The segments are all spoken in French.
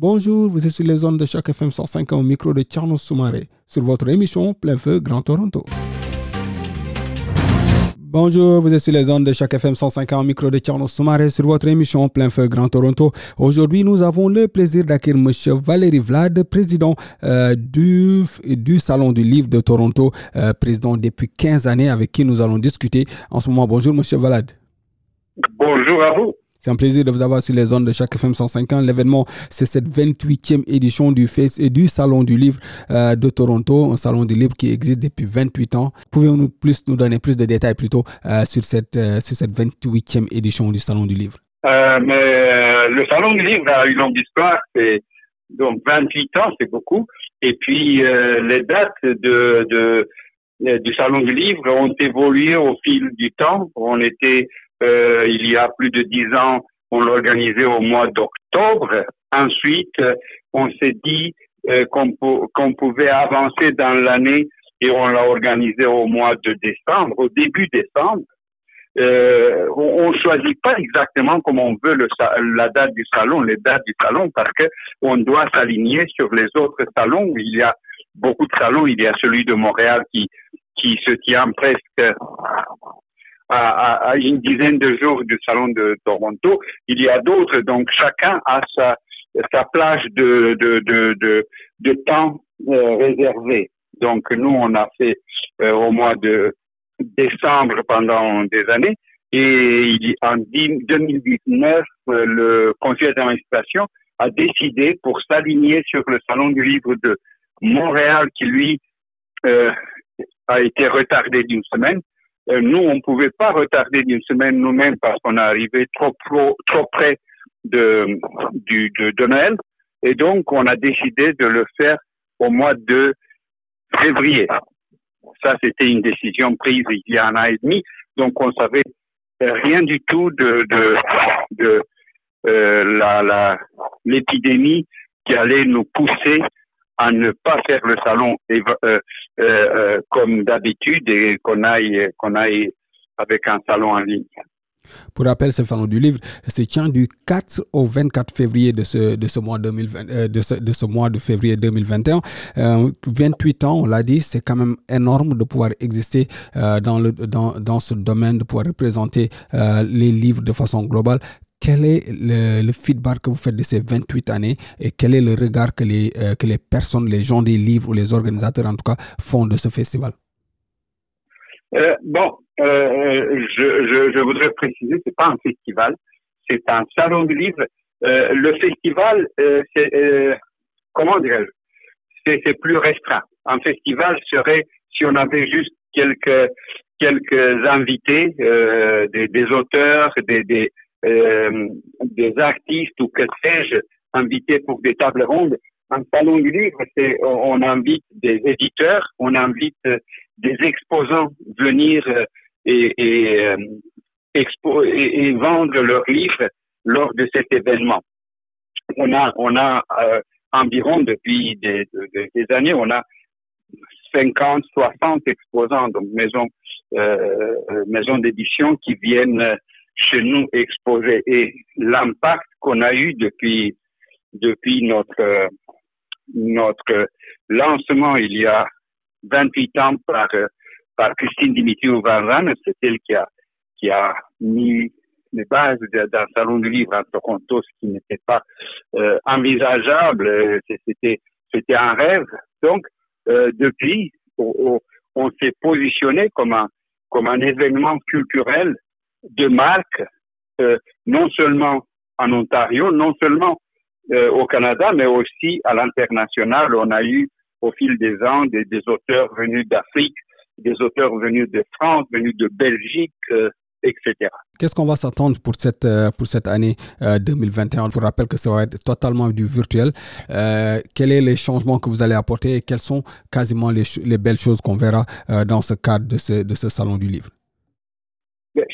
Bonjour, vous êtes sur les zones de Choc FM 105 au micro de Tierno Soumaré sur votre émission Plein Feu Grand Toronto. Bonjour, vous êtes sur les zones de chaque FM 105 au micro de Tierno Soumaré sur votre émission Plein Feu Grand Toronto. Aujourd'hui, nous avons le plaisir d'accueillir M. Valérie Vlad, président euh, du, du Salon du Livre de Toronto, euh, président depuis 15 années avec qui nous allons discuter en ce moment. Bonjour, M. Vlad. Bonjour à vous. C'est un plaisir de vous avoir sur les zones de chaque FM 150. L'événement, c'est cette 28e édition du, face, du Salon du Livre euh, de Toronto, un salon du livre qui existe depuis 28 ans. Pouvez-vous plus nous donner plus de détails plutôt euh, sur, cette, euh, sur cette 28e édition du Salon du Livre? le Salon du Livre a une longue histoire. C'est donc 28 ans, c'est beaucoup. Et puis les dates de, de, du Salon du Livre ont évolué au fil du temps. On était euh, il y a plus de dix ans, on l'organisait au mois d'octobre. Ensuite, on s'est dit euh, qu'on pouvait avancer dans l'année et on l'a organisé au mois de décembre, au début décembre. Euh, on, choisit pas exactement comme on veut la date du salon, les dates du salon, parce que on doit s'aligner sur les autres salons. Il y a beaucoup de salons. Il y a celui de Montréal qui qui se tient presque à, à, une dizaine de jours du salon de Toronto. Il y a d'autres, donc chacun a sa, sa plage de, de, de, de, temps euh, réservé. Donc nous, on a fait euh, au mois de décembre pendant des années. Et en 2019, euh, le conseil d'administration a décidé pour s'aligner sur le salon du livre de Montréal qui, lui, a été retardé d'une semaine, euh, nous, on ne pouvait pas retarder d'une semaine nous-mêmes parce qu'on est arrivé trop, trop, trop près de, du, de, Noël. Et donc, on a décidé de le faire au mois de février. Ça, c'était une décision prise il y a un an et demi. Donc, on savait rien du tout de, de, de euh, la, la, l'épidémie qui allait nous pousser à ne pas faire le salon euh, euh, euh, comme d'habitude et qu'on aille, qu'on aille avec un salon en ligne. Pour rappel, ce salon du livre se tient du 4 au 24 février de ce, de ce, mois, 2020, de ce, de ce mois de février 2021. Euh, 28 ans, on l'a dit, c'est quand même énorme de pouvoir exister dans, le, dans, dans ce domaine, de pouvoir représenter les livres de façon globale quel est le, feedback que vous faites de ces 28 années et quel est le regard que les, euh, que les personnes, les gens des livres ou les organisateurs en tout cas font de ce festival? Euh, Bon, euh, je, voudrais préciser, c'est pas un festival, c'est un salon de livres. le festival, c'est comment dirais-je? C'est plus restreint. Un festival serait si on avait juste quelques quelques invités, des, des auteurs, des, des des artistes ou que sais-je invités pour des tables rondes. Un salon du livre, c'est on invite des éditeurs, on invite euh, des exposants venir euh, et, et, expo et, vendre leurs livres lors de cet événement. On a on a environ depuis des, des, années, on a 50, 60 exposants, donc maisons euh, maisons d'édition qui viennent chez nous exposés et l'impact qu'on a eu depuis depuis notre notre lancement il y a 28 ans par par Christine Dimitriou Van c'est elle qui a qui a mis les bases d'un salon du livre à Toronto, ce qui n'était pas euh, envisageable, c'était c'était un rêve. Donc euh, depuis, on, on s'est positionné comme un comme un événement culturel de marque, euh, non seulement en Ontario, non seulement euh, au Canada, mais aussi à l'international. On a eu au fil des ans des, auteurs venus d'Afrique, des auteurs venus de France, venus de Belgique, euh, etc. Qu'est-ce qu'on va s'attendre pour cette, euh, pour cette année 2021 Je vous rappelle que ça va être totalement du virtuel. Euh, quels sont les changements que vous allez apporter et quelles sont quasiment les, les belles choses qu'on verra euh, dans ce cadre de ce, de ce salon du livre?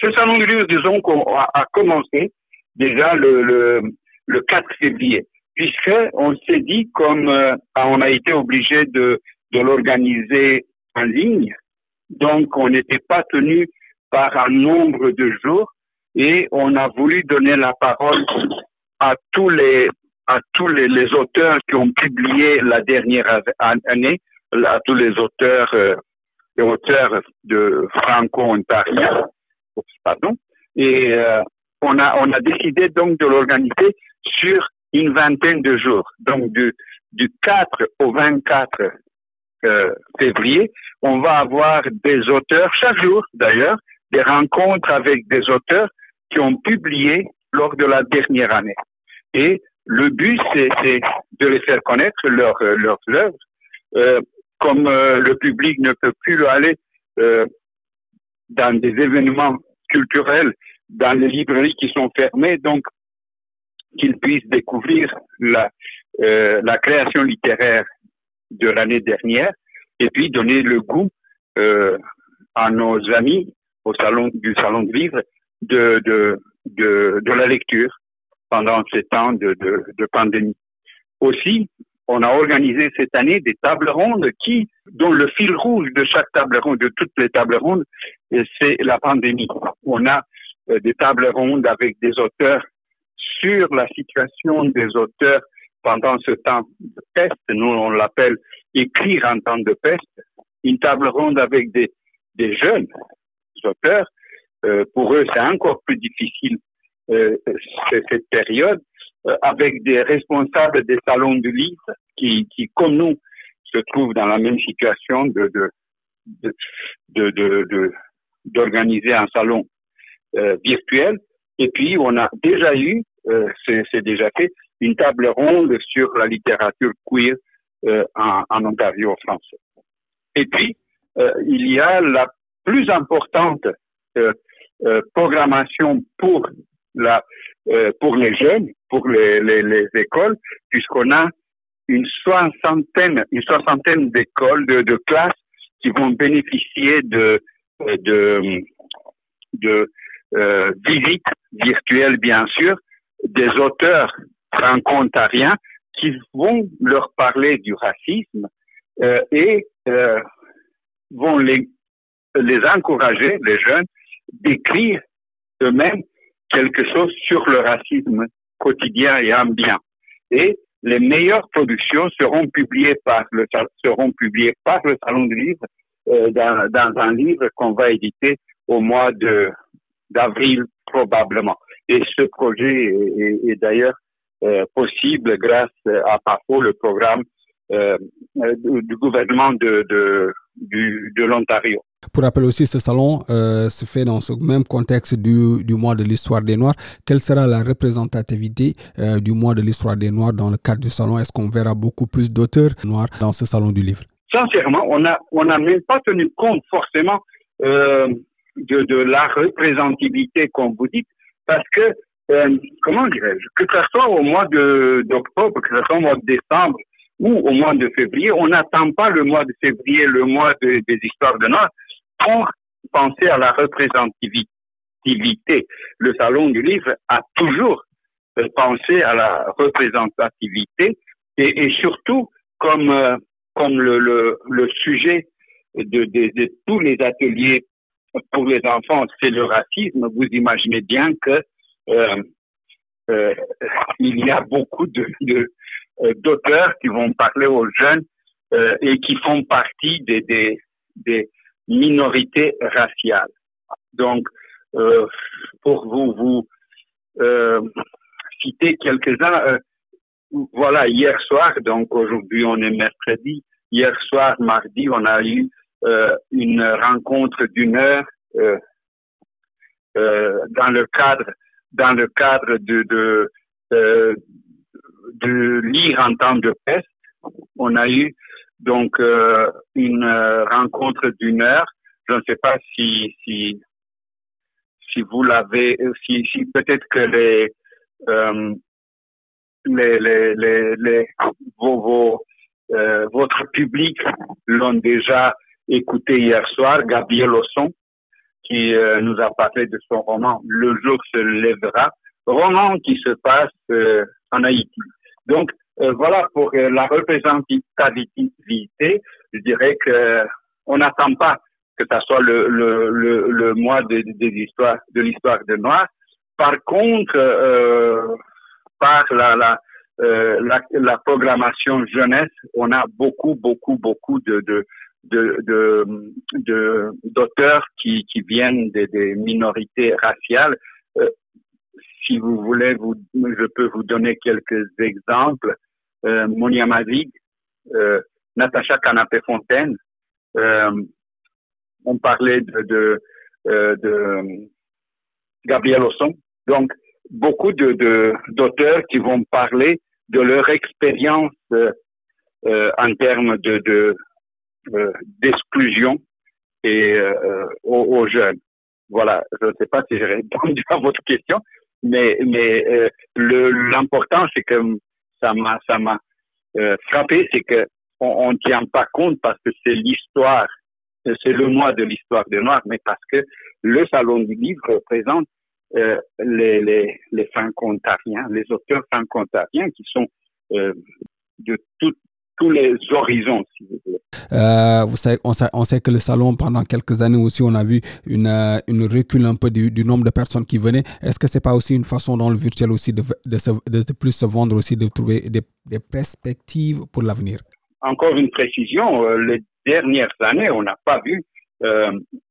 Ce salon du livre, disons qu'on a, commencé déjà le, le, le 4 février, puisqu'on s'est dit, comme on a été obligé de, l'organiser en ligne, donc on n'était pas tenu par un nombre de jours et on a voulu donner la parole à tous les à tous les, auteurs qui ont publié la dernière année, à tous les auteurs euh, auteurs de pardon, et euh, on a on a décidé donc de l'organiser sur une vingtaine de jours, donc du du 4 au 24 euh, février, on va avoir des auteurs chaque jour d'ailleurs des rencontres avec des auteurs qui ont publié lors de la dernière année. Et le but, c'est de les faire connaître leur, leurs œuvres. Euh, comme euh, le public ne peut plus aller euh, dans des événements culturels, dans les librairies qui sont fermées, donc qu'ils puissent découvrir la, euh, la création littéraire de l'année dernière et puis donner le goût euh, à nos amis au salon du salon de livre de, de, de, de la lecture pendant ces temps de, de, de pandémie. Aussi, on a organisé cette année des tables rondes qui, dont le fil rouge de chaque table ronde, de toutes les tables rondes, c'est la pandémie. On a euh, des tables rondes avec des auteurs sur la situation des auteurs pendant ce temps de peste. Nous, on l'appelle écrire en temps de peste. Une table ronde avec des, jeunes auteurs. Euh, pour eux, c'est encore plus difficile euh, cette période, euh, avec des responsables des salons de livre qui, qui, comme nous, se trouvent dans la même situation de, de, de, d'organiser un salon euh, virtuel. Et puis, on a déjà eu, euh, c'est déjà fait, une table ronde sur la littérature queer euh, en, en, Ontario français. Et puis, il y a la plus importante euh, euh, programmation pour euh, pour les jeunes, pour les, les, les écoles, puisqu'on a une soixantaine une soixantaine d'écoles de, de classes qui vont bénéficier de de de euh, visites virtuelles bien sûr des auteurs franco-ontariens qui vont leur parler du racisme euh, et euh, vont les les encourager, les jeunes, d'écrire eux-mêmes quelque chose sur le racisme quotidien et ambiant. Et les meilleures productions seront publiées par le seront publiées par le salon du livre euh, dans, dans, un livre qu'on va éditer au mois de d'avril probablement. Et ce projet est, est, d'ailleurs euh, possible grâce à PAFO, le programme euh, du, du, gouvernement de, de, de l'Ontario. Pour rappeler aussi, ce salon euh, se fait dans ce même contexte du, mois de l'histoire des Noirs. Quelle sera la représentativité euh, du mois de l'histoire des Noirs dans le cadre du salon? Est-ce qu'on verra beaucoup plus d'auteurs noirs dans ce salon du livre? Sincèrement, on n'a on a même pas tenu compte forcément euh, de, la représentativité, comme vous dites, parce que, comment dirais-je, que ce soit au mois d'octobre, que ce soit au mois de décembre, ou au mois de février, on n'attend pas le mois de février, le mois de, des histoires de Noirs, penser à la représentativité. Le Salon du Livre a toujours pensé à la représentativité et, surtout comme, euh, comme le, le, sujet de, de, tous les ateliers pour les enfants, c'est le racisme. Vous imaginez bien que euh, euh, il y a beaucoup de, d'auteurs qui vont parler aux jeunes et qui font partie des, des minorités raciales. Donc, euh, pour vous, vous euh, citer quelques-uns, euh, voilà, hier soir, donc aujourd'hui on est mercredi, hier soir, mardi, on a eu une rencontre d'une heure dans le cadre dans le cadre de, de, de lire en temps de peste. On a eu donc une rencontre d'une heure. Je ne sais pas si, si, si vous l'avez, si, si peut-être que les, euh, les, les, les, les vos, vos euh, votre public l'ont déjà écouté hier soir, Gabriel Osson, qui euh, nous a parlé de son roman Le jour se lèvera, roman qui se passe euh, en Haïti. Donc voilà pour la représentativité, je dirais que on n'attend pas que ça soit le, le, le, le mois de, de, l'histoire de l'histoire Noir. Par contre, par la, la euh, la, la, programmation jeunesse, on a beaucoup, beaucoup, beaucoup de, de de, d'auteurs qui, qui viennent des, des minorités raciales. Si vous voulez, je peux vous donner quelques exemples. Euh, Monia Mazig, euh, Natacha Canapé-Fontaine, euh, on parlait de, Gabriel Osson. Donc, beaucoup d'auteurs qui vont parler de leur expérience en termes de, de d'exclusion et aux, jeunes. Voilà, je ne sais pas si j'ai répondu à votre question, mais mais le l'important c'est que ça m'a ça m'a frappé, c'est que on, on tient pas compte parce que c'est l'histoire, c'est le mois de l'histoire de Noir, mais parce que le salon du livre représente euh, les, les, les franco-ontariens, les auteurs franco-ontariens qui sont euh, de tout, tous les horizons, si vous. Euh, vous savez, on, sait, que le salon, pendant quelques années aussi, on a vu une, euh, une recul un peu du, nombre de personnes qui venaient. Est-ce que c'est pas aussi une façon dans le virtuel aussi de, de, de plus se vendre aussi, de trouver des, des perspectives pour l'avenir? Encore une précision, euh, les dernières années, on n'a pas vu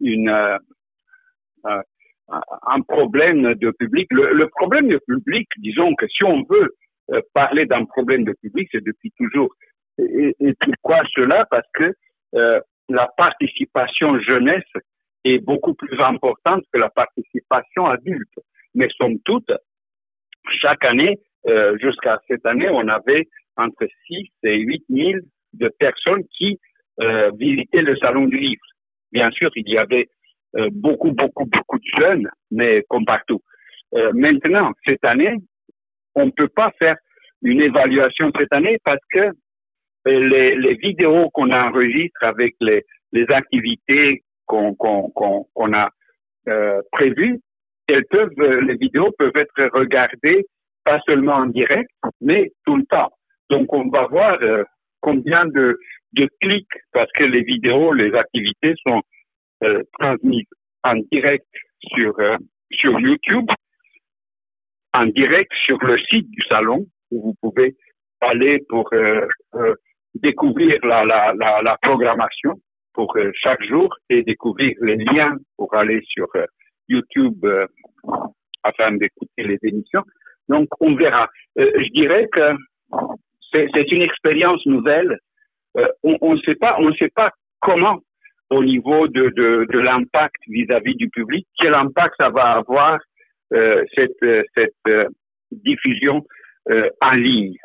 une, un problème de public. Le, problème de public, disons que si on veut parler d'un problème de public, c'est depuis toujours. Et, pourquoi cela? Parce que euh, la participation jeunesse est beaucoup plus importante que la participation adulte. Mais somme toute, chaque année, euh, jusqu'à cette année, on avait entre 6 et 8 000 de personnes qui visitaient le salon du livre. Bien sûr, il y avait euh, beaucoup, beaucoup, beaucoup de jeunes, mais comme partout. Euh, maintenant, cette année, on ne peut pas faire une évaluation cette année parce que euh, les, les vidéos qu'on enregistre avec les, les activités qu'on qu'on qu'on a euh, prévues, elles peuvent, les vidéos peuvent être regardées pas seulement en direct, mais tout le temps. Donc, on va voir combien de, de clics, parce que les vidéos, les activités sont euh, transmise en direct sur, euh, sur YouTube, en direct sur le site du salon, où vous pouvez aller pour euh, découvrir la, la, la, la, programmation pour chaque jour et découvrir les liens pour aller sur YouTube afin d'écouter les émissions. Donc, on verra. je dirais que c'est une expérience nouvelle. on ne sait pas, on sait pas comment au niveau de, de, de l'impact vis-à-vis du public, quel impact ça va avoir euh, cette, euh, cette euh, diffusion euh, en ligne.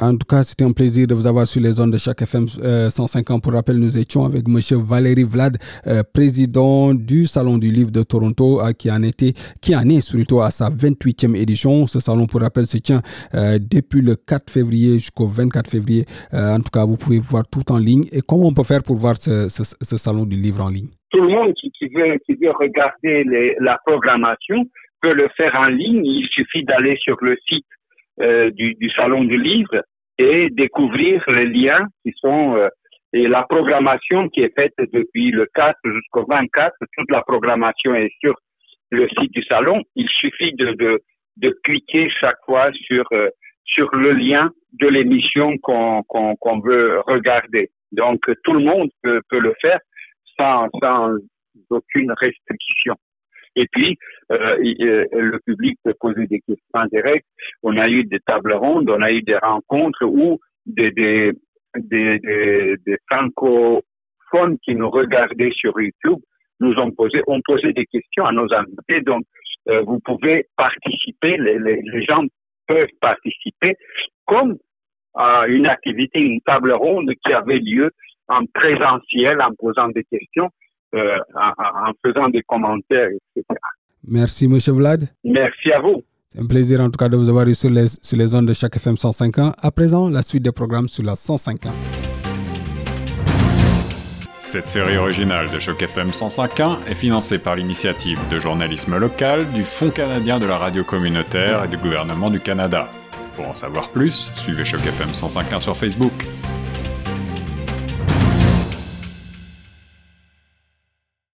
En tout cas, c'était un plaisir de vous avoir sur les zones de chaque FM 150. Pour rappel, nous étions avec Monsieur Valérie Vlad, euh, président du Salon du Livre de Toronto, euh, qui en était, qui en est surtout à sa 28e édition. Ce salon, pour rappel, se tient euh, depuis le 4 février jusqu'au 24 février. en tout cas, vous pouvez voir tout en ligne. Et comment on peut faire pour voir ce, Salon du Livre en ligne? Tout le monde qui, veut, qui veut regarder la programmation peut le faire en ligne. Il suffit d'aller sur le site euh, du, du, salon du livre et découvrir les liens qui sont euh, et la programmation qui est faite depuis le 4 jusqu'au 24. Toute la programmation est sur le site du salon. Il suffit de, de, de cliquer chaque fois sur euh, sur le lien de l'émission qu'on qu'on veut regarder. Donc tout le monde peut, peut le faire sans, sans aucune restriction. Et puis, euh, euh, le public peut poser des questions en direct. On a eu des tables rondes, on a eu des rencontres où des, des, des, des, francophones qui nous regardaient sur YouTube nous ont posé, ont posé des questions à nos invités. Donc, euh, vous pouvez participer, les, gens peuvent participer comme à une activité, une table ronde qui avait lieu en présentiel, en posant des questions. Euh, en, en, faisant des commentaires, etc. Merci, Monsieur Vlad. Merci à vous. C'est un plaisir en tout cas de vous avoir eu sur les, sur les ondes de chaque FM 105.1. À présent, la suite des programmes sur la 105.1. Cette série originale de Choc FM 105.1 est financée par l'initiative de journalisme local du Fonds canadien de la radio communautaire et du gouvernement du Canada. Pour en savoir plus, suivez Choc FM 105.1 sur Facebook.